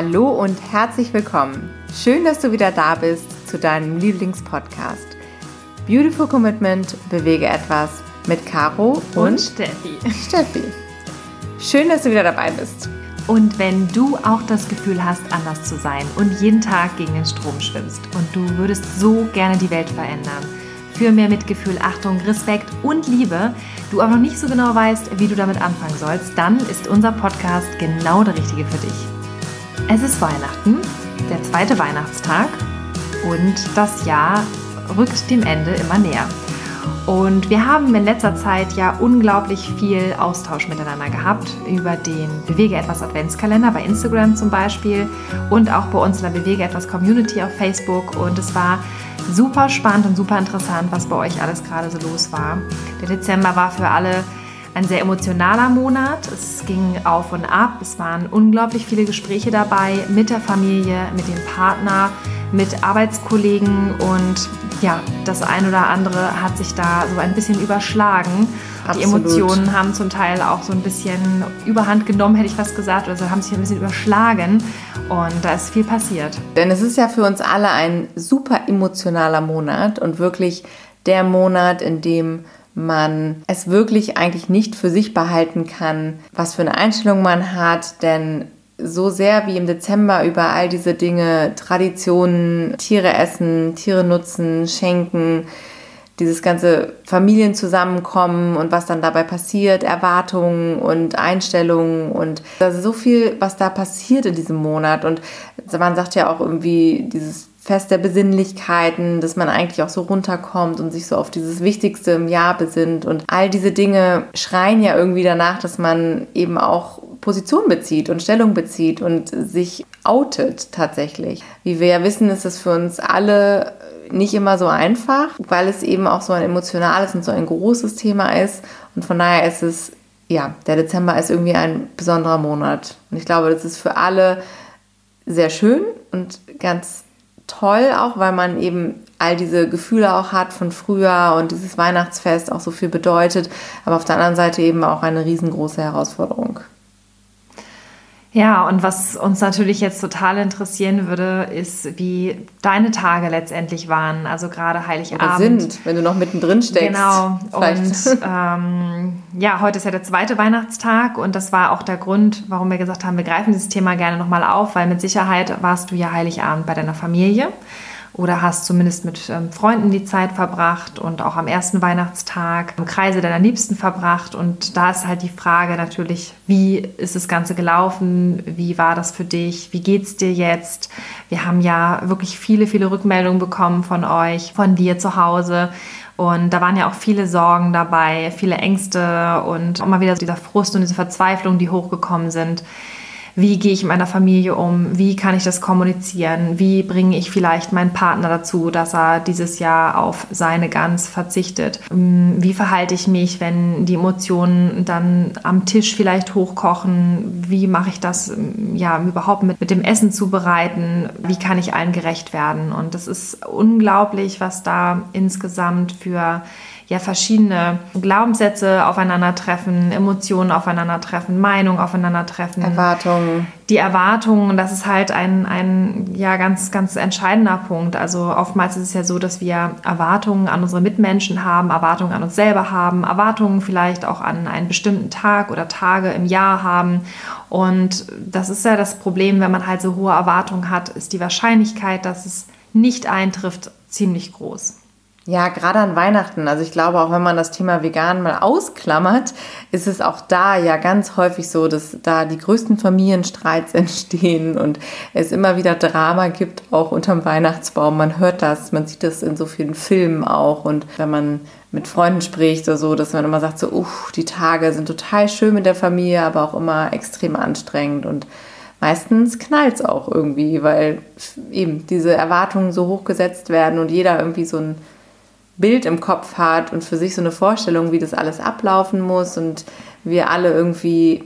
Hallo und herzlich willkommen. Schön, dass du wieder da bist zu deinem Lieblingspodcast. Beautiful Commitment, bewege etwas mit Caro und, und Steffi. Steffi. Schön, dass du wieder dabei bist. Und wenn du auch das Gefühl hast, anders zu sein und jeden Tag gegen den Strom schwimmst und du würdest so gerne die Welt verändern, für mehr Mitgefühl, Achtung, Respekt und Liebe, du aber noch nicht so genau weißt, wie du damit anfangen sollst, dann ist unser Podcast genau der richtige für dich. Es ist Weihnachten, der zweite Weihnachtstag und das Jahr rückt dem Ende immer näher. Und wir haben in letzter Zeit ja unglaublich viel Austausch miteinander gehabt über den Bewege etwas Adventskalender bei Instagram zum Beispiel und auch bei uns in der Bewege etwas Community auf Facebook. Und es war super spannend und super interessant, was bei euch alles gerade so los war. Der Dezember war für alle ein sehr emotionaler Monat. Es ging auf und ab. Es waren unglaublich viele Gespräche dabei mit der Familie, mit dem Partner, mit Arbeitskollegen und ja, das ein oder andere hat sich da so ein bisschen überschlagen. Absolut. Die Emotionen haben zum Teil auch so ein bisschen überhand genommen, hätte ich fast gesagt, also haben sich ein bisschen überschlagen und da ist viel passiert. Denn es ist ja für uns alle ein super emotionaler Monat und wirklich der Monat, in dem man es wirklich eigentlich nicht für sich behalten kann, was für eine Einstellung man hat, denn so sehr wie im Dezember über all diese Dinge, Traditionen, Tiere essen, Tiere nutzen, schenken, dieses ganze Familienzusammenkommen und was dann dabei passiert, Erwartungen und Einstellungen und so viel, was da passiert in diesem Monat. Und man sagt ja auch irgendwie dieses Fest der Besinnlichkeiten, dass man eigentlich auch so runterkommt und sich so auf dieses Wichtigste im Jahr besinnt. Und all diese Dinge schreien ja irgendwie danach, dass man eben auch Position bezieht und Stellung bezieht und sich outet tatsächlich. Wie wir ja wissen, ist es für uns alle nicht immer so einfach, weil es eben auch so ein emotionales und so ein großes Thema ist. Und von daher ist es, ja, der Dezember ist irgendwie ein besonderer Monat. Und ich glaube, das ist für alle sehr schön und ganz toll, auch weil man eben all diese Gefühle auch hat von früher und dieses Weihnachtsfest auch so viel bedeutet, aber auf der anderen Seite eben auch eine riesengroße Herausforderung. Ja, und was uns natürlich jetzt total interessieren würde, ist, wie deine Tage letztendlich waren. Also gerade Heiligabend. Oder sind, wenn du noch mittendrin steckst. Genau. Vielleicht. Und ähm, ja, heute ist ja der zweite Weihnachtstag und das war auch der Grund, warum wir gesagt haben, wir greifen dieses Thema gerne nochmal auf, weil mit Sicherheit warst du ja Heiligabend bei deiner Familie oder hast zumindest mit ähm, Freunden die Zeit verbracht und auch am ersten Weihnachtstag im Kreise deiner Liebsten verbracht. Und da ist halt die Frage natürlich, wie ist das Ganze gelaufen? Wie war das für dich? Wie geht's dir jetzt? Wir haben ja wirklich viele, viele Rückmeldungen bekommen von euch, von dir zu Hause. Und da waren ja auch viele Sorgen dabei, viele Ängste und immer wieder dieser Frust und diese Verzweiflung, die hochgekommen sind wie gehe ich mit meiner Familie um, wie kann ich das kommunizieren, wie bringe ich vielleicht meinen Partner dazu, dass er dieses Jahr auf seine Gans verzichtet, ähm, wie verhalte ich mich, wenn die Emotionen dann am Tisch vielleicht hochkochen, wie mache ich das ähm, ja überhaupt mit, mit dem Essen zubereiten, wie kann ich allen gerecht werden? Und das ist unglaublich, was da insgesamt für ja verschiedene Glaubenssätze aufeinandertreffen, Emotionen aufeinandertreffen, Meinungen aufeinandertreffen. Erwartungen. Die Erwartungen, das ist halt ein, ein ja, ganz, ganz entscheidender Punkt. Also oftmals ist es ja so, dass wir Erwartungen an unsere Mitmenschen haben, Erwartungen an uns selber haben, Erwartungen vielleicht auch an einen bestimmten Tag oder Tage im Jahr haben. Und das ist ja das Problem, wenn man halt so hohe Erwartungen hat, ist die Wahrscheinlichkeit, dass es nicht eintrifft, ziemlich groß. Ja, gerade an Weihnachten. Also ich glaube, auch wenn man das Thema vegan mal ausklammert, ist es auch da ja ganz häufig so, dass da die größten Familienstreits entstehen und es immer wieder Drama gibt, auch unterm Weihnachtsbaum. Man hört das, man sieht das in so vielen Filmen auch. Und wenn man mit Freunden spricht oder so, dass man immer sagt, so, uff, die Tage sind total schön mit der Familie, aber auch immer extrem anstrengend. Und meistens knallt es auch irgendwie, weil eben diese Erwartungen so hoch gesetzt werden und jeder irgendwie so ein Bild im Kopf hat und für sich so eine Vorstellung, wie das alles ablaufen muss und wir alle irgendwie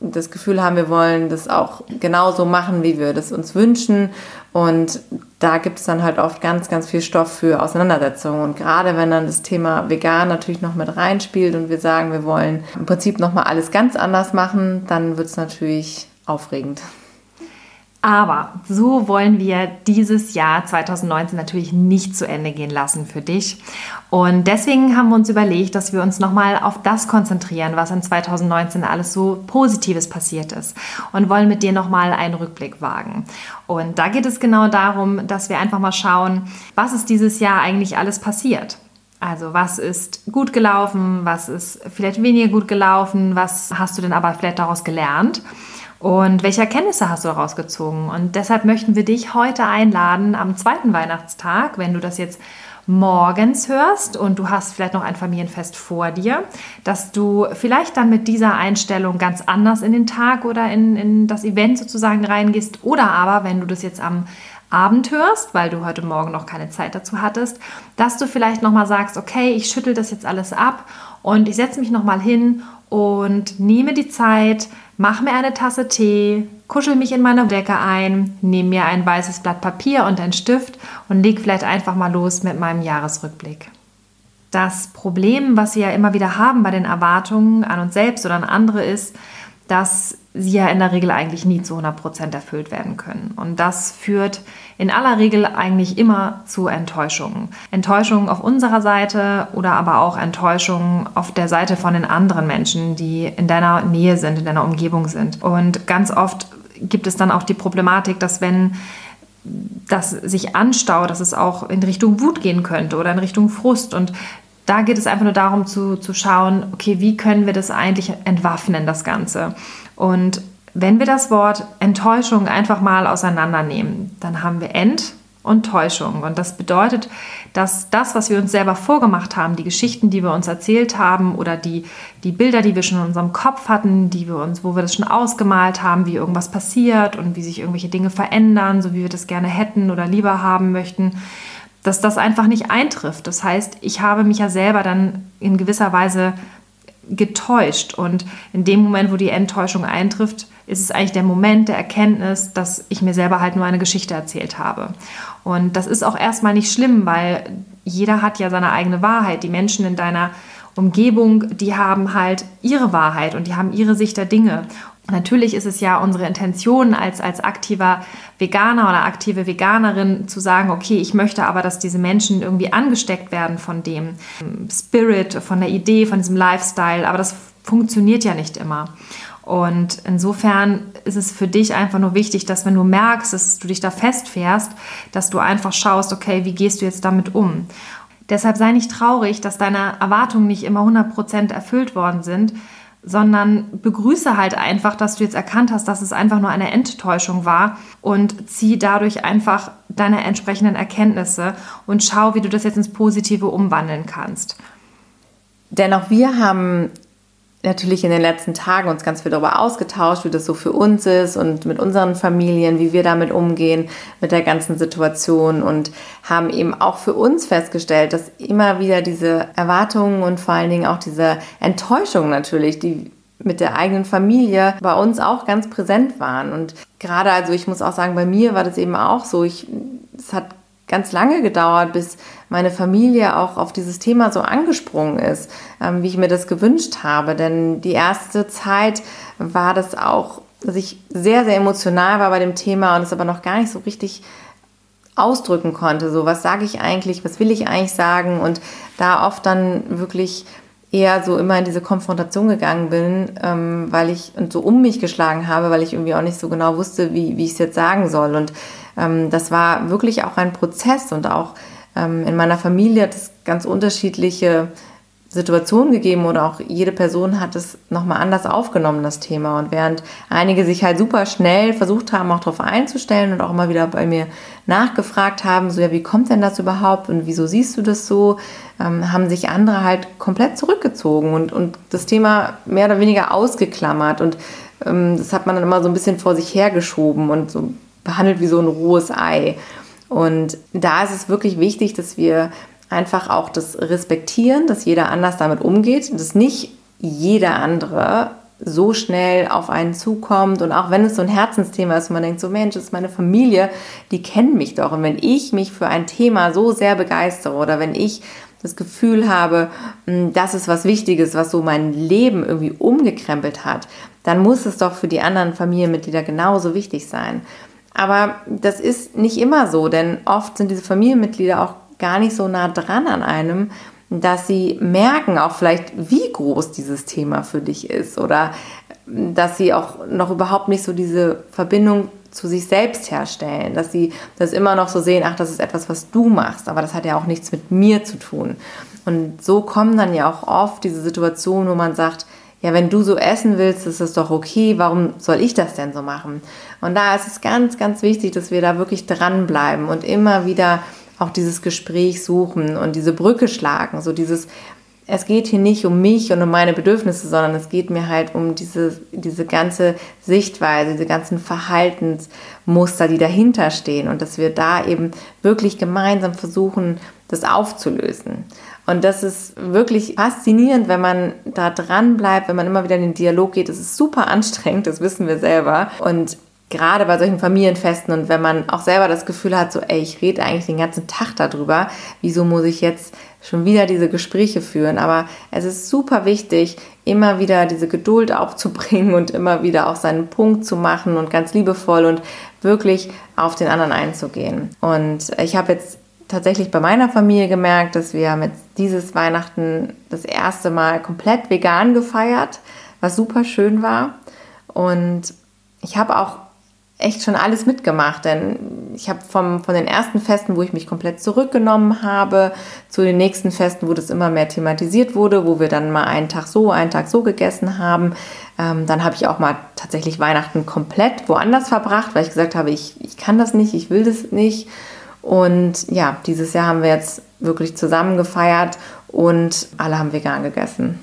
das Gefühl haben, wir wollen das auch genauso machen, wie wir das uns wünschen. Und da gibt es dann halt oft ganz, ganz viel Stoff für Auseinandersetzungen. Und gerade wenn dann das Thema vegan natürlich noch mit reinspielt und wir sagen, wir wollen im Prinzip nochmal alles ganz anders machen, dann wird es natürlich aufregend. Aber so wollen wir dieses Jahr 2019 natürlich nicht zu Ende gehen lassen für dich. Und deswegen haben wir uns überlegt, dass wir uns nochmal auf das konzentrieren, was in 2019 alles so Positives passiert ist. Und wollen mit dir nochmal einen Rückblick wagen. Und da geht es genau darum, dass wir einfach mal schauen, was ist dieses Jahr eigentlich alles passiert. Also was ist gut gelaufen, was ist vielleicht weniger gut gelaufen, was hast du denn aber vielleicht daraus gelernt? Und welche Erkenntnisse hast du daraus gezogen? Und deshalb möchten wir dich heute einladen am zweiten Weihnachtstag, wenn du das jetzt morgens hörst und du hast vielleicht noch ein Familienfest vor dir, dass du vielleicht dann mit dieser Einstellung ganz anders in den Tag oder in, in das Event sozusagen reingehst. Oder aber, wenn du das jetzt am Abend hörst, weil du heute Morgen noch keine Zeit dazu hattest, dass du vielleicht nochmal sagst, okay, ich schüttel das jetzt alles ab und ich setze mich nochmal hin und nehme die Zeit, mache mir eine Tasse Tee, kuschel mich in meine Decke ein, nehme mir ein weißes Blatt Papier und einen Stift und leg vielleicht einfach mal los mit meinem Jahresrückblick. Das Problem, was wir ja immer wieder haben bei den Erwartungen an uns selbst oder an andere, ist, dass sie ja in der Regel eigentlich nie zu 100% erfüllt werden können. Und das führt in aller Regel eigentlich immer zu Enttäuschungen. Enttäuschungen auf unserer Seite oder aber auch Enttäuschungen auf der Seite von den anderen Menschen, die in deiner Nähe sind, in deiner Umgebung sind. Und ganz oft gibt es dann auch die Problematik, dass wenn das sich anstaut, dass es auch in Richtung Wut gehen könnte oder in Richtung Frust. Und da geht es einfach nur darum zu, zu schauen, okay, wie können wir das eigentlich entwaffnen, das Ganze. Und wenn wir das Wort Enttäuschung einfach mal auseinandernehmen, dann haben wir Ent und Täuschung. Und das bedeutet, dass das, was wir uns selber vorgemacht haben, die Geschichten, die wir uns erzählt haben oder die, die Bilder, die wir schon in unserem Kopf hatten, die wir uns, wo wir das schon ausgemalt haben, wie irgendwas passiert und wie sich irgendwelche Dinge verändern, so wie wir das gerne hätten oder lieber haben möchten, dass das einfach nicht eintrifft. Das heißt, ich habe mich ja selber dann in gewisser Weise getäuscht. Und in dem Moment, wo die Enttäuschung eintrifft, ist es eigentlich der Moment der Erkenntnis, dass ich mir selber halt nur eine Geschichte erzählt habe. Und das ist auch erstmal nicht schlimm, weil jeder hat ja seine eigene Wahrheit. Die Menschen in deiner Umgebung, die haben halt ihre Wahrheit und die haben ihre Sicht der Dinge. Natürlich ist es ja unsere Intention als, als aktiver Veganer oder aktive Veganerin zu sagen, okay, ich möchte aber, dass diese Menschen irgendwie angesteckt werden von dem Spirit, von der Idee, von diesem Lifestyle, aber das funktioniert ja nicht immer. Und insofern ist es für dich einfach nur wichtig, dass wenn du merkst, dass du dich da festfährst, dass du einfach schaust, okay, wie gehst du jetzt damit um? Deshalb sei nicht traurig, dass deine Erwartungen nicht immer 100% erfüllt worden sind, sondern begrüße halt einfach, dass du jetzt erkannt hast, dass es einfach nur eine Enttäuschung war und zieh dadurch einfach deine entsprechenden Erkenntnisse und schau, wie du das jetzt ins Positive umwandeln kannst. Denn auch wir haben natürlich in den letzten Tagen uns ganz viel darüber ausgetauscht, wie das so für uns ist und mit unseren Familien, wie wir damit umgehen, mit der ganzen Situation und haben eben auch für uns festgestellt, dass immer wieder diese Erwartungen und vor allen Dingen auch diese Enttäuschung natürlich, die mit der eigenen Familie bei uns auch ganz präsent waren. Und gerade, also ich muss auch sagen, bei mir war das eben auch so. Ich, es hat ganz lange gedauert, bis meine Familie auch auf dieses Thema so angesprungen ist, ähm, wie ich mir das gewünscht habe. Denn die erste Zeit war das auch, dass ich sehr, sehr emotional war bei dem Thema und es aber noch gar nicht so richtig ausdrücken konnte. So, was sage ich eigentlich, was will ich eigentlich sagen? Und da oft dann wirklich eher so immer in diese Konfrontation gegangen bin, ähm, weil ich und so um mich geschlagen habe, weil ich irgendwie auch nicht so genau wusste, wie, wie ich es jetzt sagen soll. Und das war wirklich auch ein Prozess und auch ähm, in meiner Familie hat es ganz unterschiedliche Situationen gegeben oder auch jede Person hat es nochmal anders aufgenommen, das Thema. Und während einige sich halt super schnell versucht haben, auch darauf einzustellen und auch immer wieder bei mir nachgefragt haben, so ja, wie kommt denn das überhaupt und wieso siehst du das so, ähm, haben sich andere halt komplett zurückgezogen und, und das Thema mehr oder weniger ausgeklammert. Und ähm, das hat man dann immer so ein bisschen vor sich hergeschoben und so behandelt wie so ein rohes Ei. Und da ist es wirklich wichtig, dass wir einfach auch das respektieren, dass jeder anders damit umgeht, dass nicht jeder andere so schnell auf einen zukommt und auch wenn es so ein Herzensthema ist und man denkt so Mensch, das ist meine Familie, die kennen mich doch und wenn ich mich für ein Thema so sehr begeistere oder wenn ich das Gefühl habe, hm, das ist was Wichtiges, was so mein Leben irgendwie umgekrempelt hat, dann muss es doch für die anderen Familienmitglieder genauso wichtig sein. Aber das ist nicht immer so, denn oft sind diese Familienmitglieder auch gar nicht so nah dran an einem, dass sie merken auch vielleicht, wie groß dieses Thema für dich ist oder dass sie auch noch überhaupt nicht so diese Verbindung zu sich selbst herstellen, dass sie das immer noch so sehen, ach, das ist etwas, was du machst, aber das hat ja auch nichts mit mir zu tun. Und so kommen dann ja auch oft diese Situationen, wo man sagt, ja, wenn du so essen willst, ist das doch okay, warum soll ich das denn so machen? Und da ist es ganz, ganz wichtig, dass wir da wirklich dranbleiben und immer wieder auch dieses Gespräch suchen und diese Brücke schlagen, so dieses, es geht hier nicht um mich und um meine Bedürfnisse, sondern es geht mir halt um diese, diese ganze Sichtweise, diese ganzen Verhaltensmuster, die dahinter stehen und dass wir da eben wirklich gemeinsam versuchen, das aufzulösen. Und das ist wirklich faszinierend, wenn man da dran bleibt, wenn man immer wieder in den Dialog geht. Das ist super anstrengend, das wissen wir selber. Und gerade bei solchen Familienfesten und wenn man auch selber das Gefühl hat, so, ey, ich rede eigentlich den ganzen Tag darüber, wieso muss ich jetzt schon wieder diese Gespräche führen? Aber es ist super wichtig, immer wieder diese Geduld aufzubringen und immer wieder auch seinen Punkt zu machen und ganz liebevoll und wirklich auf den anderen einzugehen. Und ich habe jetzt tatsächlich bei meiner Familie gemerkt, dass wir mit dieses Weihnachten das erste Mal komplett vegan gefeiert, was super schön war. Und ich habe auch echt schon alles mitgemacht, denn ich habe von den ersten Festen, wo ich mich komplett zurückgenommen habe, zu den nächsten Festen, wo das immer mehr thematisiert wurde, wo wir dann mal einen Tag so, einen Tag so gegessen haben. Ähm, dann habe ich auch mal tatsächlich Weihnachten komplett woanders verbracht, weil ich gesagt habe, ich, ich kann das nicht, ich will das nicht. Und ja, dieses Jahr haben wir jetzt wirklich zusammen gefeiert und alle haben vegan gegessen.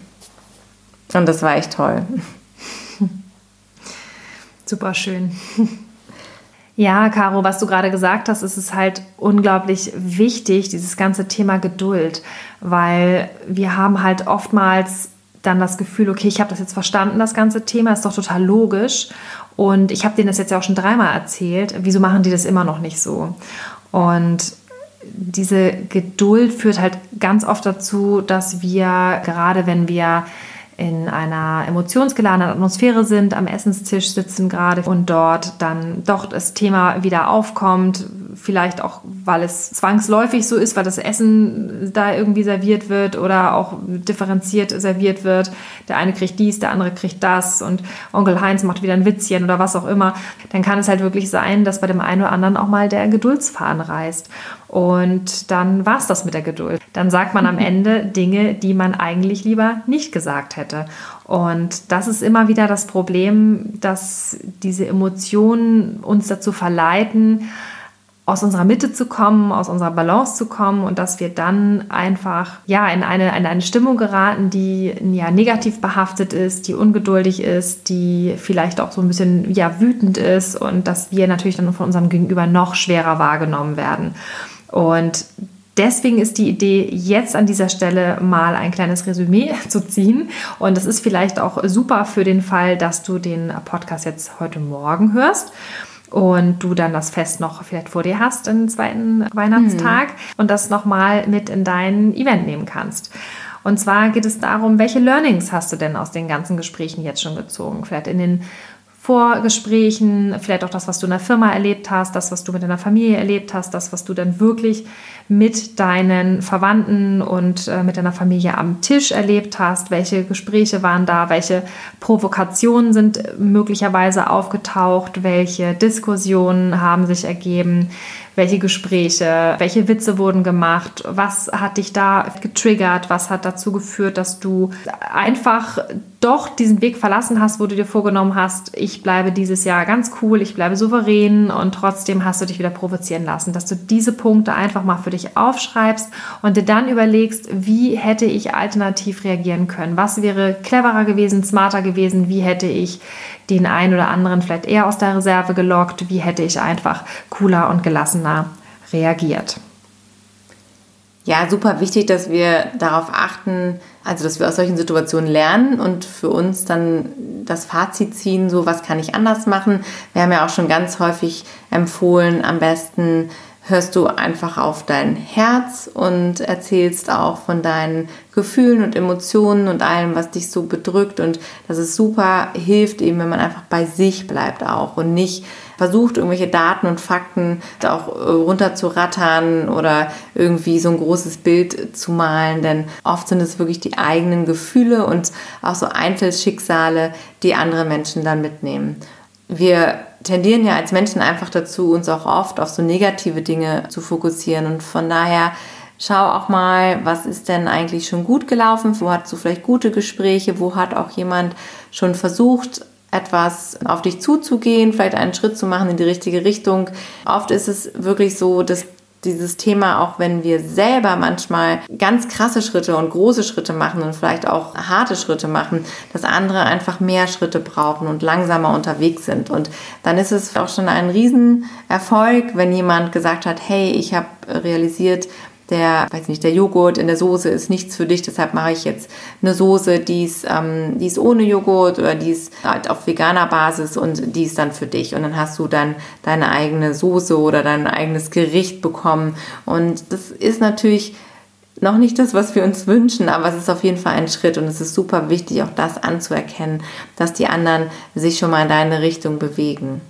Und das war echt toll. Super schön. Ja, Caro, was du gerade gesagt hast, ist es halt unglaublich wichtig, dieses ganze Thema Geduld, weil wir haben halt oftmals dann das Gefühl, okay, ich habe das jetzt verstanden, das ganze Thema ist doch total logisch und ich habe denen das jetzt ja auch schon dreimal erzählt, wieso machen die das immer noch nicht so? Und diese Geduld führt halt ganz oft dazu, dass wir, gerade wenn wir in einer emotionsgeladenen Atmosphäre sind, am Essenstisch sitzen gerade und dort dann doch das Thema wieder aufkommt, vielleicht auch, weil es zwangsläufig so ist, weil das Essen da irgendwie serviert wird oder auch differenziert serviert wird. Der eine kriegt dies, der andere kriegt das und Onkel Heinz macht wieder ein Witzchen oder was auch immer. Dann kann es halt wirklich sein, dass bei dem einen oder anderen auch mal der Geduldsfaden reißt. Und dann war es das mit der Geduld. Dann sagt man am Ende Dinge, die man eigentlich lieber nicht gesagt hätte. Und das ist immer wieder das Problem, dass diese Emotionen uns dazu verleiten, aus unserer Mitte zu kommen, aus unserer Balance zu kommen und dass wir dann einfach ja in eine, in eine Stimmung geraten, die ja negativ behaftet ist, die ungeduldig ist, die vielleicht auch so ein bisschen ja wütend ist und dass wir natürlich dann von unserem Gegenüber noch schwerer wahrgenommen werden. Und Deswegen ist die Idee, jetzt an dieser Stelle mal ein kleines Resümee zu ziehen. Und das ist vielleicht auch super für den Fall, dass du den Podcast jetzt heute Morgen hörst und du dann das Fest noch vielleicht vor dir hast, den zweiten Weihnachtstag, mhm. und das nochmal mit in dein Event nehmen kannst. Und zwar geht es darum, welche Learnings hast du denn aus den ganzen Gesprächen jetzt schon gezogen? Vielleicht in den Vorgesprächen, vielleicht auch das, was du in der Firma erlebt hast, das, was du mit deiner Familie erlebt hast, das, was du dann wirklich mit deinen Verwandten und äh, mit deiner Familie am Tisch erlebt hast, welche Gespräche waren da, welche Provokationen sind möglicherweise aufgetaucht, welche Diskussionen haben sich ergeben, welche Gespräche, welche Witze wurden gemacht, was hat dich da getriggert, was hat dazu geführt, dass du einfach doch diesen Weg verlassen hast, wo du dir vorgenommen hast, ich bleibe dieses Jahr ganz cool, ich bleibe souverän und trotzdem hast du dich wieder provozieren lassen, dass du diese Punkte einfach mal für dich aufschreibst und dir dann überlegst, wie hätte ich alternativ reagieren können, was wäre cleverer gewesen, smarter gewesen, wie hätte ich den einen oder anderen vielleicht eher aus der Reserve gelockt, wie hätte ich einfach cooler und gelassener reagiert. Ja, super wichtig, dass wir darauf achten, also dass wir aus solchen Situationen lernen und für uns dann das Fazit ziehen, so was kann ich anders machen. Wir haben ja auch schon ganz häufig empfohlen, am besten hörst du einfach auf dein Herz und erzählst auch von deinen Gefühlen und Emotionen und allem, was dich so bedrückt. Und dass es super hilft, eben wenn man einfach bei sich bleibt auch und nicht versucht, irgendwelche Daten und Fakten auch äh, runterzurattern oder irgendwie so ein großes Bild zu malen, denn oft sind es wirklich die eigenen Gefühle und auch so Einzelschicksale, die andere Menschen dann mitnehmen. Wir tendieren ja als Menschen einfach dazu, uns auch oft auf so negative Dinge zu fokussieren und von daher Schau auch mal, was ist denn eigentlich schon gut gelaufen, wo hast du vielleicht gute Gespräche, wo hat auch jemand schon versucht, etwas auf dich zuzugehen, vielleicht einen Schritt zu machen in die richtige Richtung. Oft ist es wirklich so, dass dieses Thema, auch wenn wir selber manchmal ganz krasse Schritte und große Schritte machen und vielleicht auch harte Schritte machen, dass andere einfach mehr Schritte brauchen und langsamer unterwegs sind. Und dann ist es auch schon ein Riesenerfolg, wenn jemand gesagt hat, hey, ich habe realisiert, der, weiß nicht, der Joghurt in der Soße ist nichts für dich, deshalb mache ich jetzt eine Soße, die ist, ähm, die ist ohne Joghurt oder die ist halt auf veganer Basis und die ist dann für dich. Und dann hast du dann deine eigene Soße oder dein eigenes Gericht bekommen. Und das ist natürlich noch nicht das, was wir uns wünschen, aber es ist auf jeden Fall ein Schritt und es ist super wichtig, auch das anzuerkennen, dass die anderen sich schon mal in deine Richtung bewegen.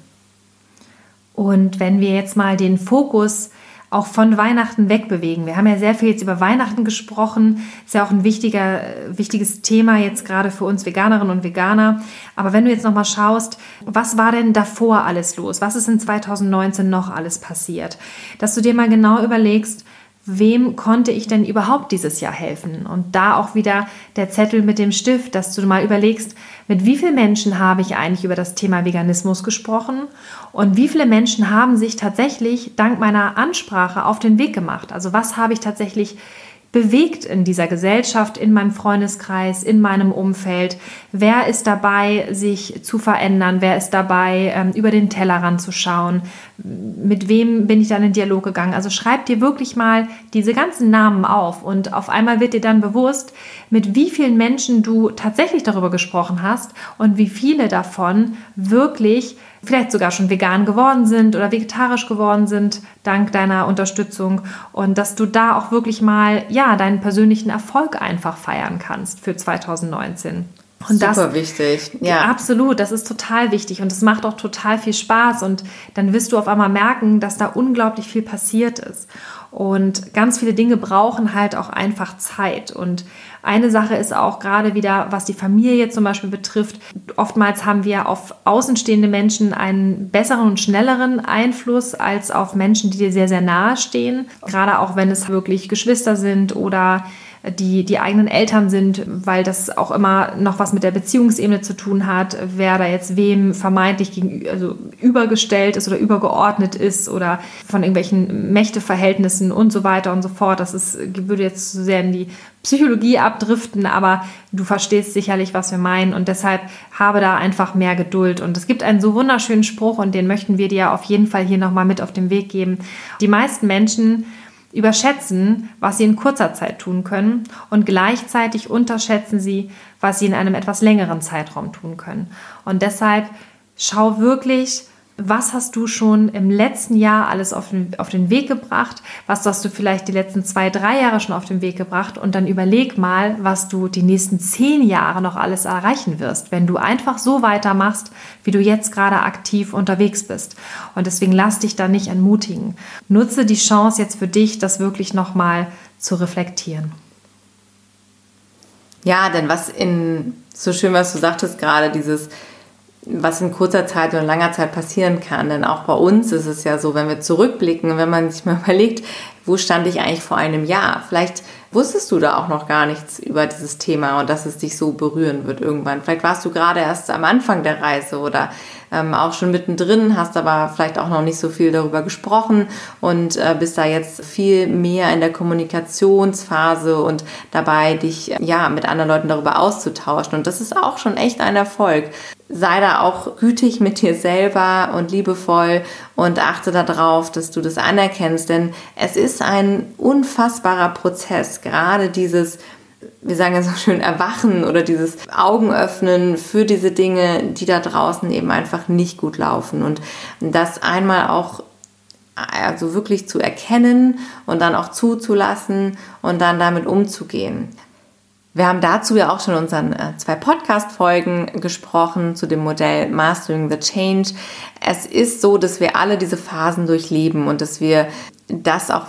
Und wenn wir jetzt mal den Fokus auch von Weihnachten wegbewegen. Wir haben ja sehr viel jetzt über Weihnachten gesprochen. Ist ja auch ein wichtiger, wichtiges Thema jetzt gerade für uns Veganerinnen und Veganer. Aber wenn du jetzt nochmal schaust, was war denn davor alles los? Was ist in 2019 noch alles passiert? Dass du dir mal genau überlegst, wem konnte ich denn überhaupt dieses Jahr helfen? Und da auch wieder der Zettel mit dem Stift, dass du mal überlegst, mit wie vielen Menschen habe ich eigentlich über das Thema Veganismus gesprochen und wie viele Menschen haben sich tatsächlich dank meiner Ansprache auf den Weg gemacht? Also was habe ich tatsächlich bewegt in dieser Gesellschaft, in meinem Freundeskreis, in meinem Umfeld? Wer ist dabei, sich zu verändern? Wer ist dabei, ähm, über den Tellerrand zu schauen? Mit wem bin ich dann in Dialog gegangen? Also schreib dir wirklich mal diese ganzen Namen auf und auf einmal wird dir dann bewusst, mit wie vielen Menschen du tatsächlich darüber gesprochen hast und wie viele davon wirklich vielleicht sogar schon vegan geworden sind oder vegetarisch geworden sind, dank deiner Unterstützung. Und dass du da auch wirklich mal, ja, deinen persönlichen Erfolg einfach feiern kannst für 2019. Und Super das, wichtig, ja. Absolut, das ist total wichtig und es macht auch total viel Spaß und dann wirst du auf einmal merken, dass da unglaublich viel passiert ist. Und ganz viele Dinge brauchen halt auch einfach Zeit. Und eine Sache ist auch gerade wieder, was die Familie zum Beispiel betrifft. Oftmals haben wir auf außenstehende Menschen einen besseren und schnelleren Einfluss als auf Menschen, die dir sehr, sehr nahe stehen. Gerade auch wenn es wirklich Geschwister sind oder die die eigenen Eltern sind, weil das auch immer noch was mit der Beziehungsebene zu tun hat, wer da jetzt wem vermeintlich gegenüber, also übergestellt ist oder übergeordnet ist oder von irgendwelchen Mächteverhältnissen und so weiter und so fort. Das ist, würde jetzt zu sehr in die Psychologie abdriften, aber du verstehst sicherlich, was wir meinen und deshalb habe da einfach mehr Geduld. Und es gibt einen so wunderschönen Spruch und den möchten wir dir auf jeden Fall hier nochmal mit auf den Weg geben. Die meisten Menschen überschätzen, was sie in kurzer Zeit tun können und gleichzeitig unterschätzen sie, was sie in einem etwas längeren Zeitraum tun können. Und deshalb schau wirklich, was hast du schon im letzten Jahr alles auf den, auf den Weg gebracht? Was hast du vielleicht die letzten zwei, drei Jahre schon auf den Weg gebracht? Und dann überleg mal, was du die nächsten zehn Jahre noch alles erreichen wirst, wenn du einfach so weitermachst, wie du jetzt gerade aktiv unterwegs bist. Und deswegen lass dich da nicht entmutigen. Nutze die Chance jetzt für dich, das wirklich nochmal zu reflektieren. Ja, denn was in, so schön, was du sagtest gerade, dieses, was in kurzer Zeit oder langer Zeit passieren kann. Denn auch bei uns ist es ja so, wenn wir zurückblicken, wenn man sich mal überlegt, wo stand ich eigentlich vor einem Jahr? Vielleicht wusstest du da auch noch gar nichts über dieses Thema und dass es dich so berühren wird irgendwann. Vielleicht warst du gerade erst am Anfang der Reise oder ähm, auch schon mittendrin, hast aber vielleicht auch noch nicht so viel darüber gesprochen und äh, bist da jetzt viel mehr in der Kommunikationsphase und dabei, dich ja mit anderen Leuten darüber auszutauschen. Und das ist auch schon echt ein Erfolg. Sei da auch gütig mit dir selber und liebevoll und achte darauf, dass du das anerkennst, denn es ist ein unfassbarer Prozess, gerade dieses wir sagen ja so schön, Erwachen oder dieses Augenöffnen für diese Dinge, die da draußen eben einfach nicht gut laufen. Und das einmal auch also wirklich zu erkennen und dann auch zuzulassen und dann damit umzugehen. Wir haben dazu ja auch schon in unseren äh, zwei Podcast-Folgen gesprochen zu dem Modell Mastering the Change. Es ist so, dass wir alle diese Phasen durchleben und dass wir das auch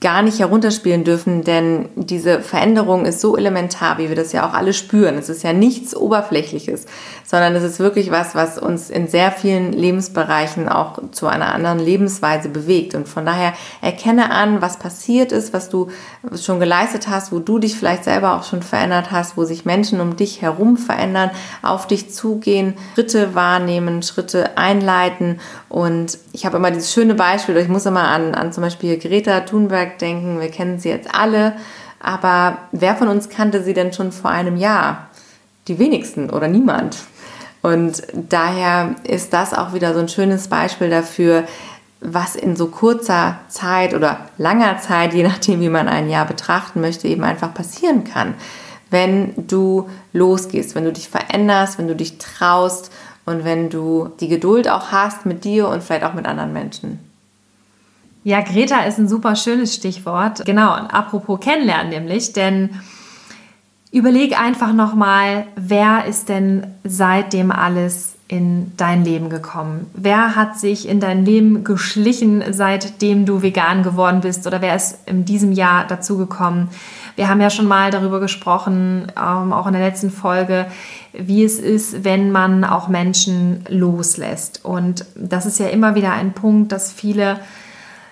gar nicht herunterspielen dürfen, denn diese Veränderung ist so elementar, wie wir das ja auch alle spüren. Es ist ja nichts Oberflächliches, sondern es ist wirklich was, was uns in sehr vielen Lebensbereichen auch zu einer anderen Lebensweise bewegt. Und von daher erkenne an, was passiert ist, was du schon geleistet hast, wo du dich vielleicht selber auch schon verändert hast, wo sich Menschen um dich herum verändern, auf dich zugehen, Schritte wahrnehmen, Schritte einleiten. Und ich habe immer dieses schöne Beispiel, ich muss immer an, an zum Beispiel Greta Thunberg denken, wir kennen sie jetzt alle, aber wer von uns kannte sie denn schon vor einem Jahr? Die wenigsten oder niemand. Und daher ist das auch wieder so ein schönes Beispiel dafür, was in so kurzer Zeit oder langer Zeit, je nachdem, wie man ein Jahr betrachten möchte, eben einfach passieren kann. Wenn du losgehst, wenn du dich veränderst, wenn du dich traust und wenn du die Geduld auch hast mit dir und vielleicht auch mit anderen Menschen. Ja, Greta ist ein super schönes Stichwort. Genau, apropos kennenlernen nämlich, denn überleg einfach nochmal, wer ist denn seitdem alles in dein Leben gekommen? Wer hat sich in dein Leben geschlichen, seitdem du vegan geworden bist? Oder wer ist in diesem Jahr dazugekommen? Wir haben ja schon mal darüber gesprochen, ähm, auch in der letzten Folge, wie es ist, wenn man auch Menschen loslässt. Und das ist ja immer wieder ein Punkt, dass viele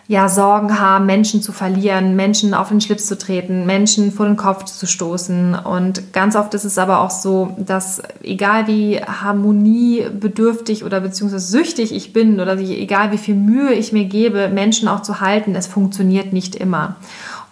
ja, Sorgen haben, Menschen zu verlieren, Menschen auf den Schlips zu treten, Menschen vor den Kopf zu stoßen. Und ganz oft ist es aber auch so, dass egal wie harmoniebedürftig oder beziehungsweise süchtig ich bin oder egal wie viel Mühe ich mir gebe, Menschen auch zu halten, es funktioniert nicht immer.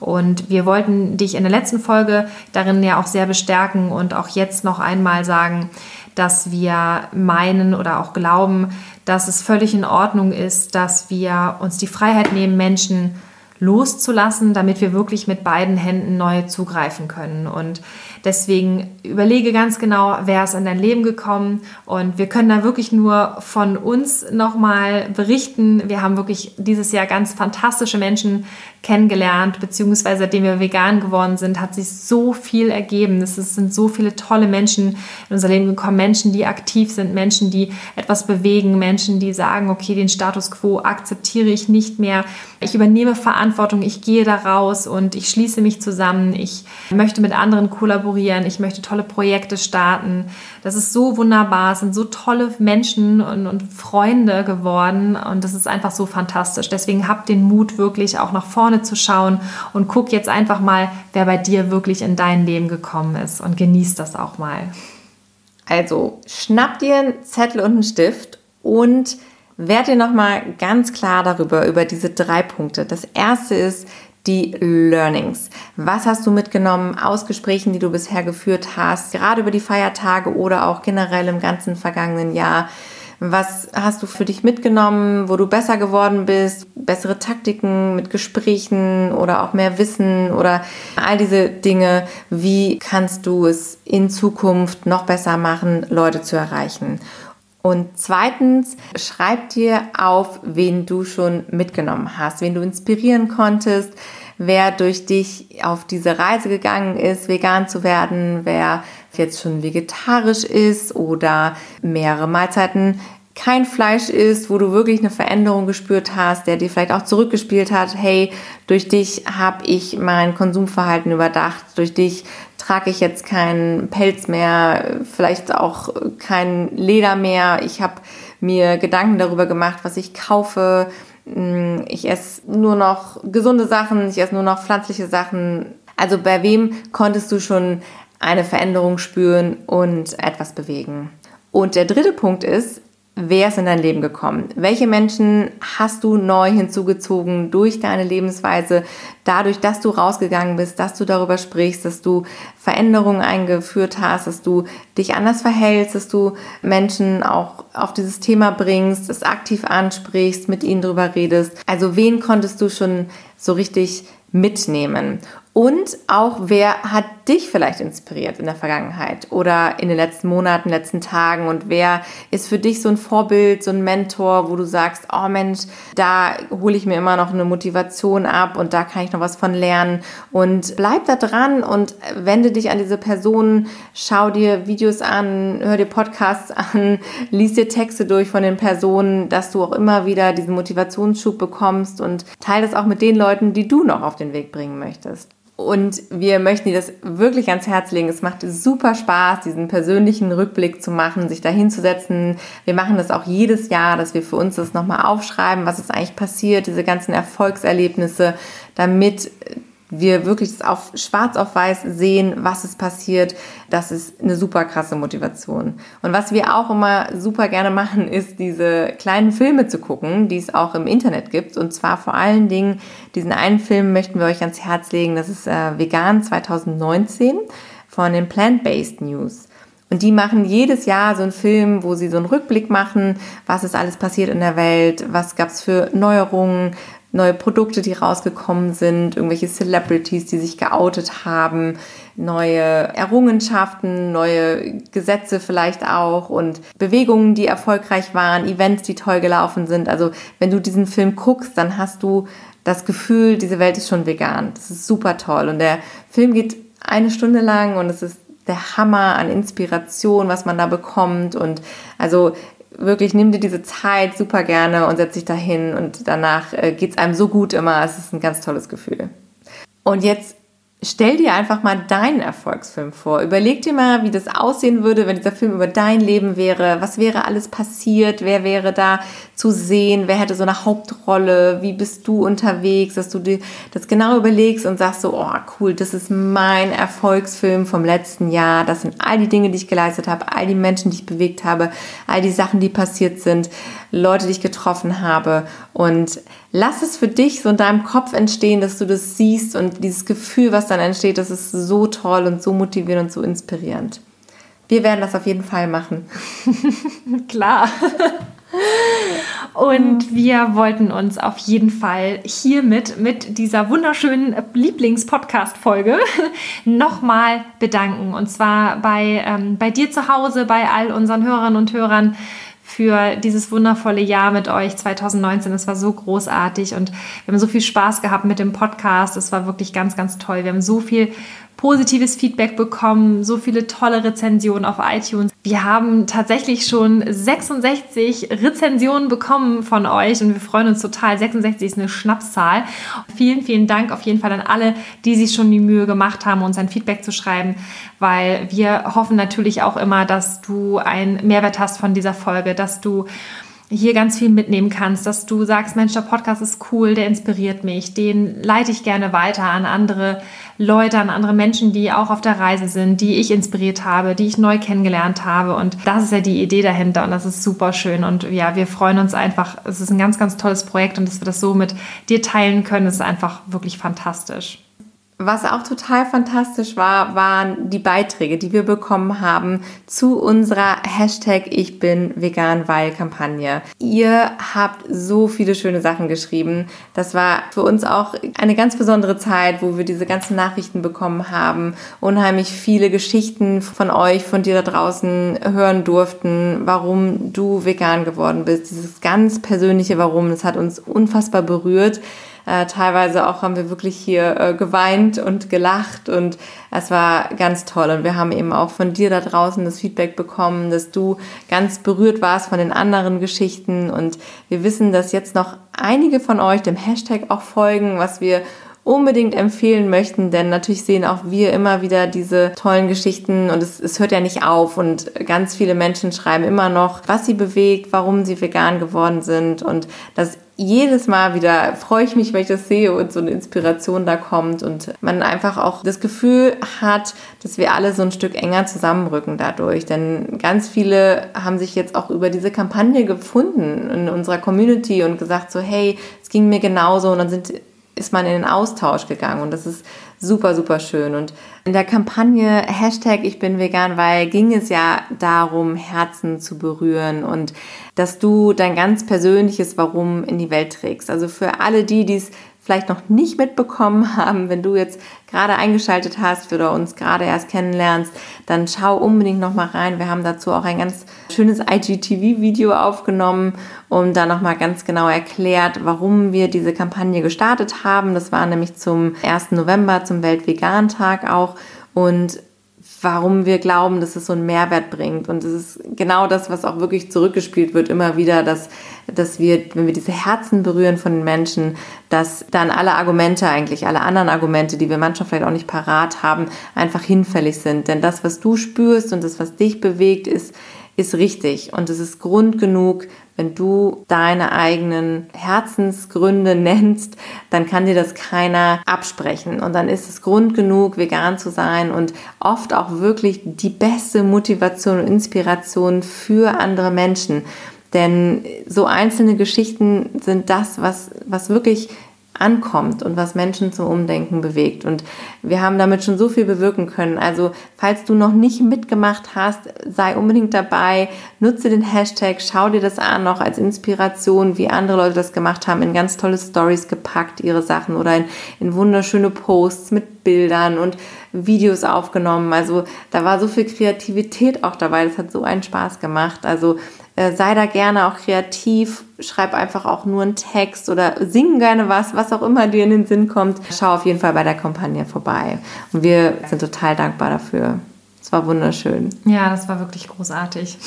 Und wir wollten dich in der letzten Folge darin ja auch sehr bestärken und auch jetzt noch einmal sagen, dass wir meinen oder auch glauben, dass es völlig in Ordnung ist, dass wir uns die Freiheit nehmen, Menschen loszulassen, damit wir wirklich mit beiden Händen neu zugreifen können. Und deswegen überlege ganz genau, wer ist in dein Leben gekommen. Und wir können da wirklich nur von uns nochmal berichten. Wir haben wirklich dieses Jahr ganz fantastische Menschen kennengelernt, beziehungsweise seitdem wir vegan geworden sind, hat sich so viel ergeben. Es sind so viele tolle Menschen in unser Leben gekommen. Menschen, die aktiv sind, Menschen, die etwas bewegen, Menschen, die sagen, okay, den Status quo akzeptiere ich nicht mehr. Ich übernehme Verantwortung, ich gehe da raus und ich schließe mich zusammen. Ich möchte mit anderen kollaborieren. Ich möchte tolle Projekte starten. Das ist so wunderbar. Es sind so tolle Menschen und, und Freunde geworden und das ist einfach so fantastisch. Deswegen habt den Mut, wirklich auch nach vorne zu schauen und guck jetzt einfach mal, wer bei dir wirklich in dein Leben gekommen ist und genießt das auch mal. Also schnapp dir einen Zettel und einen Stift und werd dir nochmal ganz klar darüber, über diese drei Punkte. Das erste ist, die Learnings. Was hast du mitgenommen aus Gesprächen, die du bisher geführt hast, gerade über die Feiertage oder auch generell im ganzen vergangenen Jahr? Was hast du für dich mitgenommen, wo du besser geworden bist, bessere Taktiken mit Gesprächen oder auch mehr Wissen oder all diese Dinge? Wie kannst du es in Zukunft noch besser machen, Leute zu erreichen? Und zweitens, schreib dir auf, wen du schon mitgenommen hast, wen du inspirieren konntest, wer durch dich auf diese Reise gegangen ist, vegan zu werden, wer jetzt schon vegetarisch ist oder mehrere Mahlzeiten kein Fleisch isst, wo du wirklich eine Veränderung gespürt hast, der dir vielleicht auch zurückgespielt hat, hey, durch dich habe ich mein Konsumverhalten überdacht, durch dich trage ich jetzt keinen Pelz mehr, vielleicht auch kein Leder mehr. Ich habe mir Gedanken darüber gemacht, was ich kaufe. Hm, ich esse nur noch gesunde Sachen, ich esse nur noch pflanzliche Sachen. Also bei wem konntest du schon eine Veränderung spüren und etwas bewegen? Und der dritte Punkt ist, Wer ist in dein Leben gekommen? Welche Menschen hast du neu hinzugezogen durch deine Lebensweise, dadurch, dass du rausgegangen bist, dass du darüber sprichst, dass du Veränderungen eingeführt hast, dass du dich anders verhältst, dass du Menschen auch auf dieses Thema bringst, es aktiv ansprichst, mit ihnen darüber redest. Also wen konntest du schon so richtig mitnehmen? Und auch, wer hat dich vielleicht inspiriert in der Vergangenheit oder in den letzten Monaten, letzten Tagen? Und wer ist für dich so ein Vorbild, so ein Mentor, wo du sagst, oh Mensch, da hole ich mir immer noch eine Motivation ab und da kann ich noch was von lernen. Und bleib da dran und wende dich an diese Personen, schau dir Videos an, hör dir Podcasts an, lies dir Texte durch von den Personen, dass du auch immer wieder diesen Motivationsschub bekommst und teile das auch mit den Leuten, die du noch auf den Weg bringen möchtest. Und wir möchten dir das wirklich ans Herz legen. Es macht super Spaß, diesen persönlichen Rückblick zu machen, sich da hinzusetzen. Wir machen das auch jedes Jahr, dass wir für uns das nochmal aufschreiben, was ist eigentlich passiert, diese ganzen Erfolgserlebnisse, damit wir wirklich auf schwarz auf weiß sehen, was ist passiert, das ist eine super krasse Motivation. Und was wir auch immer super gerne machen, ist diese kleinen Filme zu gucken, die es auch im Internet gibt. Und zwar vor allen Dingen diesen einen Film möchten wir euch ans Herz legen. Das ist äh, Vegan 2019 von den Plant-Based News. Und die machen jedes Jahr so einen Film, wo sie so einen Rückblick machen, was ist alles passiert in der Welt, was gab es für Neuerungen, neue Produkte, die rausgekommen sind, irgendwelche Celebrities, die sich geoutet haben, neue Errungenschaften, neue Gesetze vielleicht auch und Bewegungen, die erfolgreich waren, Events, die toll gelaufen sind. Also wenn du diesen Film guckst, dann hast du das Gefühl, diese Welt ist schon vegan. Das ist super toll. Und der Film geht eine Stunde lang und es ist der Hammer an Inspiration, was man da bekommt. Und also wirklich nimm dir diese Zeit super gerne und setz dich dahin und danach äh, geht es einem so gut immer. Es ist ein ganz tolles Gefühl. Und jetzt Stell dir einfach mal deinen Erfolgsfilm vor. Überleg dir mal, wie das aussehen würde, wenn dieser Film über dein Leben wäre. Was wäre alles passiert? Wer wäre da zu sehen? Wer hätte so eine Hauptrolle? Wie bist du unterwegs? Dass du dir das genau überlegst und sagst so, oh cool, das ist mein Erfolgsfilm vom letzten Jahr. Das sind all die Dinge, die ich geleistet habe, all die Menschen, die ich bewegt habe, all die Sachen, die passiert sind, Leute, die ich getroffen habe. Und lass es für dich so in deinem Kopf entstehen, dass du das siehst und dieses Gefühl, was dann entsteht, das ist so toll und so motivierend und so inspirierend. Wir werden das auf jeden Fall machen. Klar. Und wir wollten uns auf jeden Fall hiermit mit dieser wunderschönen Lieblings-Podcast-Folge nochmal bedanken. Und zwar bei, ähm, bei dir zu Hause, bei all unseren Hörerinnen und Hörern, für dieses wundervolle Jahr mit euch 2019. Es war so großartig und wir haben so viel Spaß gehabt mit dem Podcast. Es war wirklich ganz, ganz toll. Wir haben so viel positives Feedback bekommen, so viele tolle Rezensionen auf iTunes. Wir haben tatsächlich schon 66 Rezensionen bekommen von euch und wir freuen uns total. 66 ist eine Schnapszahl. Vielen, vielen Dank auf jeden Fall an alle, die sich schon die Mühe gemacht haben, uns ein Feedback zu schreiben, weil wir hoffen natürlich auch immer, dass du einen Mehrwert hast von dieser Folge, dass du hier ganz viel mitnehmen kannst, dass du sagst, Mensch, der Podcast ist cool, der inspiriert mich, den leite ich gerne weiter an andere Leute, an andere Menschen, die auch auf der Reise sind, die ich inspiriert habe, die ich neu kennengelernt habe. Und das ist ja die Idee dahinter und das ist super schön. Und ja, wir freuen uns einfach. Es ist ein ganz, ganz tolles Projekt und dass wir das so mit dir teilen können, ist einfach wirklich fantastisch. Was auch total fantastisch war, waren die Beiträge, die wir bekommen haben zu unserer Hashtag Ich bin vegan weil Kampagne. Ihr habt so viele schöne Sachen geschrieben. Das war für uns auch eine ganz besondere Zeit, wo wir diese ganzen Nachrichten bekommen haben, unheimlich viele Geschichten von euch, von dir da draußen hören durften, warum du vegan geworden bist. Dieses ganz persönliche Warum, das hat uns unfassbar berührt. Äh, teilweise auch haben wir wirklich hier äh, geweint und gelacht und es war ganz toll. Und wir haben eben auch von dir da draußen das Feedback bekommen, dass du ganz berührt warst von den anderen Geschichten. Und wir wissen, dass jetzt noch einige von euch dem Hashtag auch folgen, was wir unbedingt empfehlen möchten, denn natürlich sehen auch wir immer wieder diese tollen Geschichten und es, es hört ja nicht auf und ganz viele Menschen schreiben immer noch, was sie bewegt, warum sie vegan geworden sind und das jedes Mal wieder freue ich mich, wenn ich das sehe und so eine Inspiration da kommt und man einfach auch das Gefühl hat, dass wir alle so ein Stück enger zusammenrücken dadurch. Denn ganz viele haben sich jetzt auch über diese Kampagne gefunden in unserer Community und gesagt so, hey, es ging mir genauso und dann sind ist man in den Austausch gegangen und das ist super, super schön. Und in der Kampagne Hashtag Ich bin vegan, weil ging es ja darum, Herzen zu berühren und dass du dein ganz persönliches Warum in die Welt trägst. Also für alle die, die es vielleicht noch nicht mitbekommen haben, wenn du jetzt gerade eingeschaltet hast oder uns gerade erst kennenlernst, dann schau unbedingt noch mal rein. Wir haben dazu auch ein ganz schönes IGTV-Video aufgenommen und da noch mal ganz genau erklärt, warum wir diese Kampagne gestartet haben. Das war nämlich zum 1. November, zum Weltvegan-Tag auch und warum wir glauben, dass es so einen Mehrwert bringt. Und es ist genau das, was auch wirklich zurückgespielt wird, immer wieder, dass, dass wir, wenn wir diese Herzen berühren von den Menschen, dass dann alle Argumente eigentlich, alle anderen Argumente, die wir manchmal vielleicht auch nicht parat haben, einfach hinfällig sind. Denn das, was du spürst und das, was dich bewegt, ist, ist richtig und es ist Grund genug, wenn du deine eigenen Herzensgründe nennst, dann kann dir das keiner absprechen und dann ist es Grund genug, vegan zu sein und oft auch wirklich die beste Motivation und Inspiration für andere Menschen. Denn so einzelne Geschichten sind das, was, was wirklich ankommt und was Menschen zum Umdenken bewegt. Und wir haben damit schon so viel bewirken können. Also falls du noch nicht mitgemacht hast, sei unbedingt dabei, nutze den Hashtag, schau dir das an, noch als Inspiration, wie andere Leute das gemacht haben, in ganz tolle Stories gepackt, ihre Sachen oder in, in wunderschöne Posts mit Bildern und Videos aufgenommen. Also da war so viel Kreativität auch dabei. Das hat so einen Spaß gemacht. Also sei da gerne auch kreativ, schreib einfach auch nur einen Text oder sing gerne was, was auch immer dir in den Sinn kommt. Schau auf jeden Fall bei der Kampagne vorbei. Und wir sind total dankbar dafür. Es war wunderschön. Ja, das war wirklich großartig.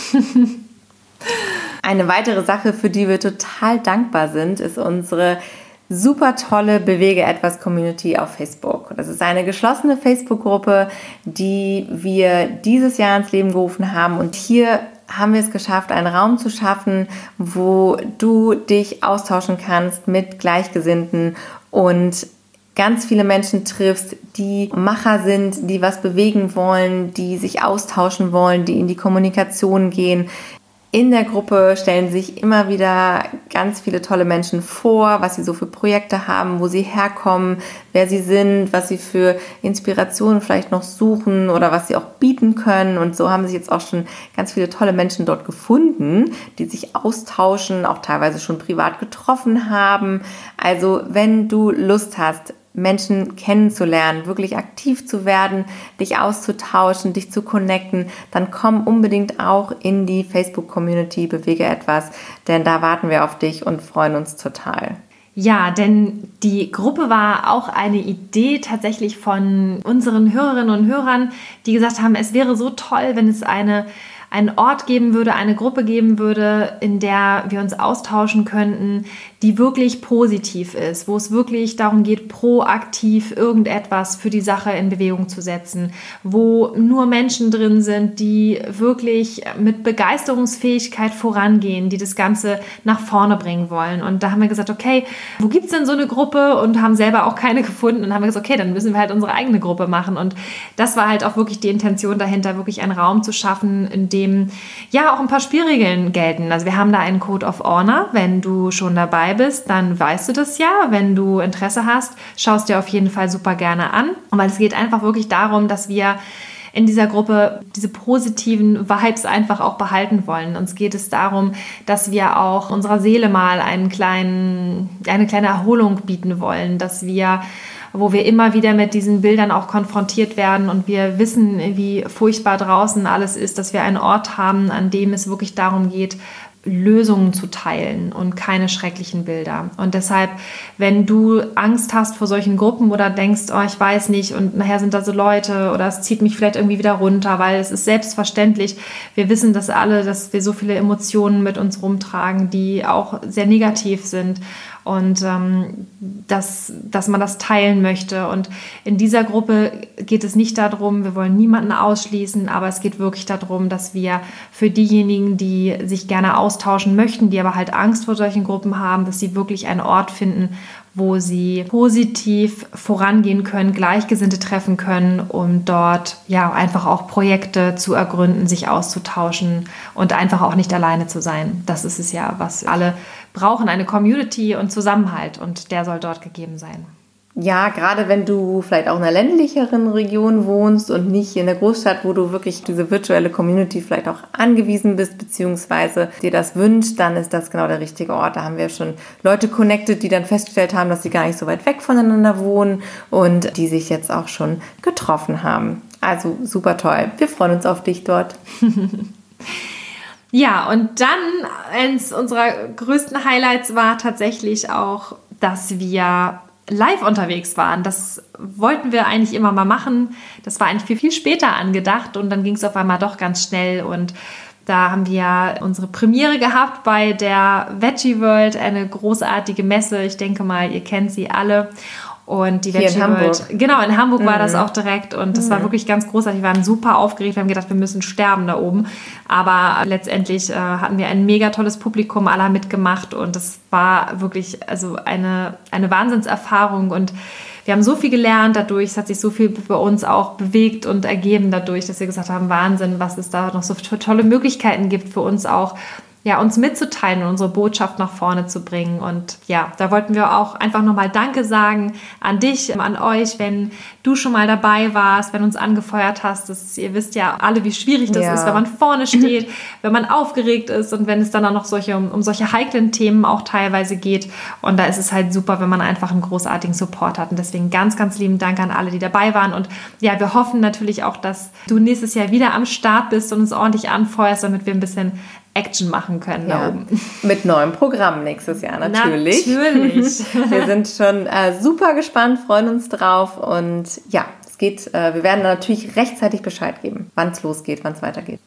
Eine weitere Sache, für die wir total dankbar sind, ist unsere super tolle Bewege etwas Community auf Facebook. Das ist eine geschlossene Facebook-Gruppe, die wir dieses Jahr ins Leben gerufen haben und hier haben wir es geschafft, einen Raum zu schaffen, wo du dich austauschen kannst mit Gleichgesinnten und ganz viele Menschen triffst, die Macher sind, die was bewegen wollen, die sich austauschen wollen, die in die Kommunikation gehen, in der Gruppe stellen sich immer wieder ganz viele tolle Menschen vor, was sie so für Projekte haben, wo sie herkommen, wer sie sind, was sie für Inspirationen vielleicht noch suchen oder was sie auch bieten können. Und so haben sich jetzt auch schon ganz viele tolle Menschen dort gefunden, die sich austauschen, auch teilweise schon privat getroffen haben. Also wenn du Lust hast, Menschen kennenzulernen, wirklich aktiv zu werden, dich auszutauschen, dich zu connecten, dann komm unbedingt auch in die Facebook-Community Bewege etwas, denn da warten wir auf dich und freuen uns total. Ja, denn die Gruppe war auch eine Idee tatsächlich von unseren Hörerinnen und Hörern, die gesagt haben, es wäre so toll, wenn es eine einen Ort geben würde, eine Gruppe geben würde, in der wir uns austauschen könnten, die wirklich positiv ist, wo es wirklich darum geht, proaktiv irgendetwas für die Sache in Bewegung zu setzen, wo nur Menschen drin sind, die wirklich mit Begeisterungsfähigkeit vorangehen, die das Ganze nach vorne bringen wollen. Und da haben wir gesagt, okay, wo gibt es denn so eine Gruppe? Und haben selber auch keine gefunden und haben gesagt, okay, dann müssen wir halt unsere eigene Gruppe machen. Und das war halt auch wirklich die Intention dahinter, wirklich einen Raum zu schaffen, in dem ja auch ein paar Spielregeln gelten. Also wir haben da einen Code of Honor, wenn du schon dabei bist, dann weißt du das ja. Wenn du Interesse hast, schaust dir auf jeden Fall super gerne an. weil es geht einfach wirklich darum, dass wir in dieser Gruppe diese positiven Vibes einfach auch behalten wollen. Uns geht es darum, dass wir auch unserer Seele mal einen kleinen, eine kleine Erholung bieten wollen, dass wir wo wir immer wieder mit diesen Bildern auch konfrontiert werden und wir wissen, wie furchtbar draußen alles ist, dass wir einen Ort haben, an dem es wirklich darum geht, Lösungen zu teilen und keine schrecklichen Bilder. Und deshalb, wenn du Angst hast vor solchen Gruppen oder denkst, oh, ich weiß nicht und nachher sind da so Leute oder es zieht mich vielleicht irgendwie wieder runter, weil es ist selbstverständlich. Wir wissen das alle, dass wir so viele Emotionen mit uns rumtragen, die auch sehr negativ sind und ähm, dass, dass man das teilen möchte. Und in dieser Gruppe geht es nicht darum, wir wollen niemanden ausschließen, aber es geht wirklich darum, dass wir für diejenigen, die sich gerne austauschen möchten, die aber halt Angst vor solchen Gruppen haben, dass sie wirklich einen Ort finden, wo sie positiv vorangehen können, Gleichgesinnte treffen können, um dort ja einfach auch Projekte zu ergründen, sich auszutauschen und einfach auch nicht alleine zu sein. Das ist es ja, was alle brauchen, eine Community und Zusammenhalt und der soll dort gegeben sein. ja, gerade wenn du vielleicht auch in einer ländlicheren Region wohnst und nicht in der Großstadt, wo du wirklich diese virtuelle Community vielleicht auch angewiesen bist, beziehungsweise dir das wünscht, dann ist das genau der richtige Ort. Da haben wir schon Leute connected, die dann festgestellt haben, dass sie gar nicht so weit weg voneinander wohnen und die sich jetzt auch schon getroffen haben. Also super toll. Wir freuen uns auf dich dort. ja, und dann eines unserer größten Highlights war tatsächlich auch, dass wir live unterwegs waren. Das wollten wir eigentlich immer mal machen. Das war eigentlich viel, viel später angedacht und dann ging es auf einmal doch ganz schnell und da haben wir unsere Premiere gehabt bei der Veggie World, eine großartige Messe. Ich denke mal, ihr kennt sie alle. Und die Hier Veggie in Hamburg. World, genau, in Hamburg mhm. war das mhm. auch direkt und das mhm. war wirklich ganz großartig. Wir waren super aufgeregt, wir haben gedacht, wir müssen sterben da oben. Aber letztendlich äh, hatten wir ein mega tolles Publikum, alle haben mitgemacht und das war wirklich also eine, eine Wahnsinnserfahrung und wir haben so viel gelernt dadurch, es hat sich so viel bei uns auch bewegt und ergeben dadurch, dass wir gesagt haben, Wahnsinn, was es da noch so tolle Möglichkeiten gibt für uns auch ja, uns mitzuteilen und unsere Botschaft nach vorne zu bringen. Und ja, da wollten wir auch einfach nochmal Danke sagen an dich, an euch, wenn du schon mal dabei warst, wenn du uns angefeuert hast. Das, ihr wisst ja alle, wie schwierig das ja. ist, wenn man vorne steht, wenn man aufgeregt ist und wenn es dann auch noch solche, um, um solche heiklen Themen auch teilweise geht. Und da ist es halt super, wenn man einfach einen großartigen Support hat. Und deswegen ganz, ganz lieben Dank an alle, die dabei waren. Und ja, wir hoffen natürlich auch, dass du nächstes Jahr wieder am Start bist und uns ordentlich anfeuerst, damit wir ein bisschen Action machen können ja. da oben. Mit neuem Programm nächstes Jahr natürlich. Natürlich. wir sind schon äh, super gespannt, freuen uns drauf und ja, es geht, äh, wir werden natürlich rechtzeitig Bescheid geben, wann es losgeht, wann es weitergeht.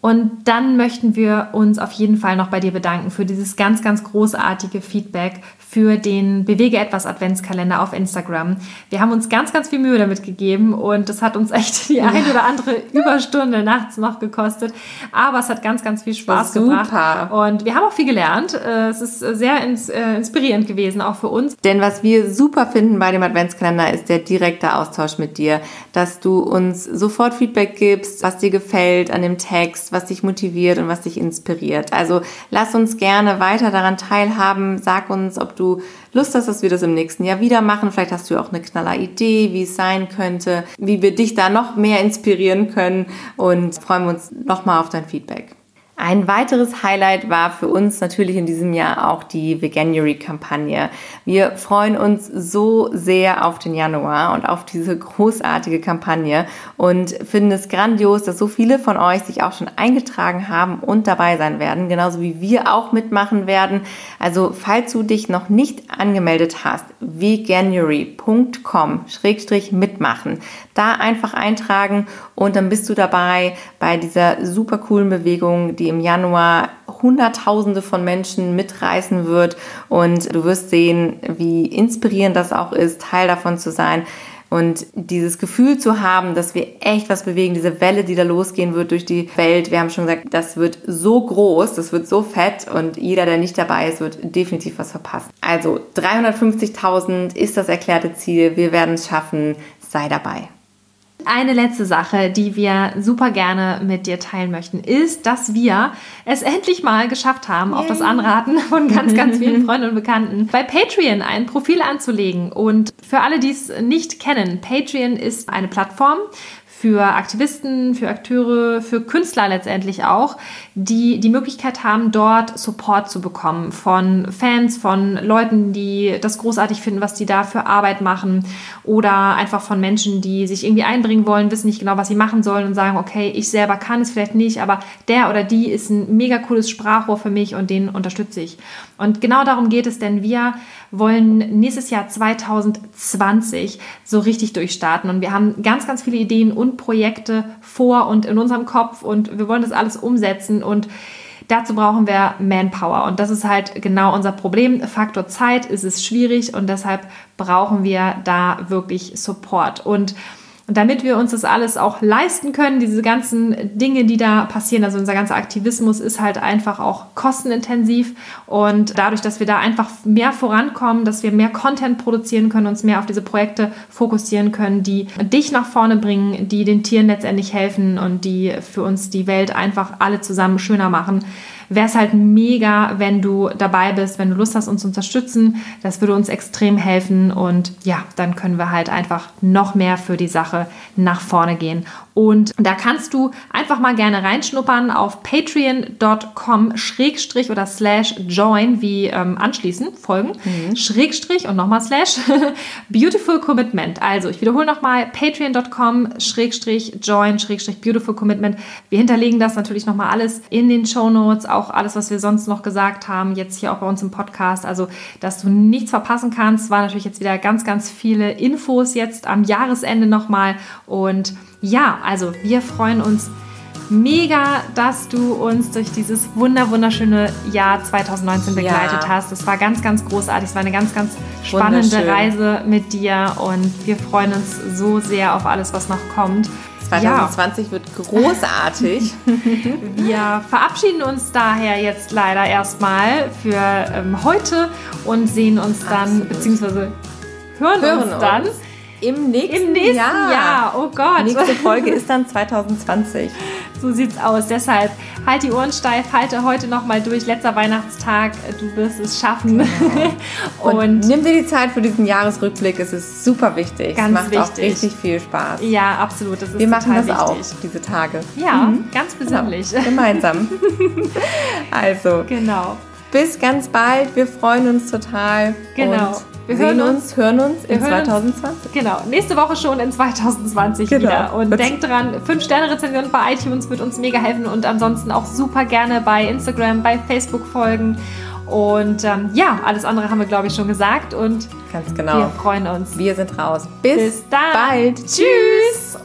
Und dann möchten wir uns auf jeden Fall noch bei dir bedanken für dieses ganz, ganz großartige Feedback für den Bewege etwas Adventskalender auf Instagram. Wir haben uns ganz, ganz viel Mühe damit gegeben und es hat uns echt die ein oder andere Überstunde nachts noch gekostet. Aber es hat ganz, ganz viel Spaß Super. gebracht. Und wir haben auch viel gelernt. Äh, es ist sehr äh, inspirierend gewesen, auch für uns. Denn was wir super finden bei dem Adventskalender ist der direkte Austausch mit dir, dass du uns sofort Feedback gibst, was dir gefällt an dem Text, was dich motiviert und was dich inspiriert. Also lass uns gerne weiter daran teilhaben. Sag uns, ob du Lust hast, dass wir das im nächsten Jahr wieder machen. Vielleicht hast du auch eine knaller Idee, wie es sein könnte, wie wir dich da noch mehr inspirieren können und freuen wir uns nochmal auf dein Feedback. Ein weiteres Highlight war für uns natürlich in diesem Jahr auch die Veganuary-Kampagne. Wir freuen uns so sehr auf den Januar und auf diese großartige Kampagne und finden es grandios, dass so viele von euch sich auch schon eingetragen haben und dabei sein werden, genauso wie wir auch mitmachen werden. Also falls du dich noch nicht angemeldet hast, veganuary.com-mitmachen, da einfach eintragen und dann bist du dabei bei dieser super coolen Bewegung, die im Januar Hunderttausende von Menschen mitreißen wird und du wirst sehen, wie inspirierend das auch ist, Teil davon zu sein. Und dieses Gefühl zu haben, dass wir echt was bewegen, diese Welle, die da losgehen wird durch die Welt, wir haben schon gesagt, das wird so groß, das wird so fett und jeder, der nicht dabei ist, wird definitiv was verpassen. Also 350.000 ist das erklärte Ziel, wir werden es schaffen, sei dabei eine letzte Sache, die wir super gerne mit dir teilen möchten, ist, dass wir es endlich mal geschafft haben, Yay. auf das Anraten von ganz, ganz vielen Freunden und Bekannten, bei Patreon ein Profil anzulegen. Und für alle, die es nicht kennen, Patreon ist eine Plattform, für Aktivisten, für Akteure, für Künstler letztendlich auch, die die Möglichkeit haben, dort Support zu bekommen von Fans, von Leuten, die das großartig finden, was die da für Arbeit machen oder einfach von Menschen, die sich irgendwie einbringen wollen, wissen nicht genau, was sie machen sollen und sagen, okay, ich selber kann es vielleicht nicht, aber der oder die ist ein mega cooles Sprachrohr für mich und den unterstütze ich. Und genau darum geht es, denn wir wollen nächstes Jahr 2020 so richtig durchstarten. Und wir haben ganz, ganz viele Ideen und Projekte vor und in unserem Kopf und wir wollen das alles umsetzen. Und dazu brauchen wir Manpower. Und das ist halt genau unser Problem. Faktor Zeit ist es schwierig und deshalb brauchen wir da wirklich Support. Und und damit wir uns das alles auch leisten können, diese ganzen Dinge, die da passieren, also unser ganzer Aktivismus ist halt einfach auch kostenintensiv. Und dadurch, dass wir da einfach mehr vorankommen, dass wir mehr Content produzieren können, uns mehr auf diese Projekte fokussieren können, die dich nach vorne bringen, die den Tieren letztendlich helfen und die für uns die Welt einfach alle zusammen schöner machen, wäre es halt mega, wenn du dabei bist, wenn du Lust hast, uns zu unterstützen. Das würde uns extrem helfen und ja, dann können wir halt einfach noch mehr für die Sache nach vorne gehen. Und da kannst du einfach mal gerne reinschnuppern auf patreon.com schrägstrich oder slash join, wie ähm, anschließen, folgen, mhm. schrägstrich und nochmal slash beautiful commitment. Also ich wiederhole nochmal patreon.com schrägstrich join schrägstrich beautiful commitment. Wir hinterlegen das natürlich nochmal alles in den Show Notes, auch alles, was wir sonst noch gesagt haben, jetzt hier auch bei uns im Podcast. Also, dass du nichts verpassen kannst, war natürlich jetzt wieder ganz, ganz viele Infos jetzt am Jahresende nochmal und ja, also wir freuen uns mega, dass du uns durch dieses wunder wunderschöne Jahr 2019 begleitet ja. hast. Es war ganz, ganz großartig. Es war eine ganz, ganz spannende Reise mit dir und wir freuen uns so sehr auf alles, was noch kommt. 2020 ja. wird großartig. Wir verabschieden uns daher jetzt leider erstmal für ähm, heute und sehen uns dann, Absolut. beziehungsweise hören, hören uns dann. Uns im nächsten, Im nächsten Jahr. Jahr. Oh Gott. Die nächste Folge ist dann 2020. So sieht's aus. Deshalb halt die Ohren steif, halte heute noch mal durch. Letzter Weihnachtstag, du wirst es schaffen. Genau. Und, Und, nimm dir die Zeit für diesen Jahresrückblick. Es ist super wichtig. Ganz es macht wichtig. auch richtig viel Spaß. Ja, absolut. Das ist Wir machen das wichtig. auch diese Tage. Ja, mhm. ganz besonders. Genau. Gemeinsam. also. Genau. Bis ganz bald. Wir freuen uns total. Genau. Und wir hören uns, hören uns in 2020. Uns, genau, nächste Woche schon in 2020 genau. wieder. Und das denkt dran, 5-Sterne-Rezension bei iTunes wird uns mega helfen und ansonsten auch super gerne bei Instagram, bei Facebook folgen. Und ähm, ja, alles andere haben wir, glaube ich, schon gesagt. Und ganz genau. Wir freuen uns. Wir sind raus. Bis, Bis dann. bald. Tschüss.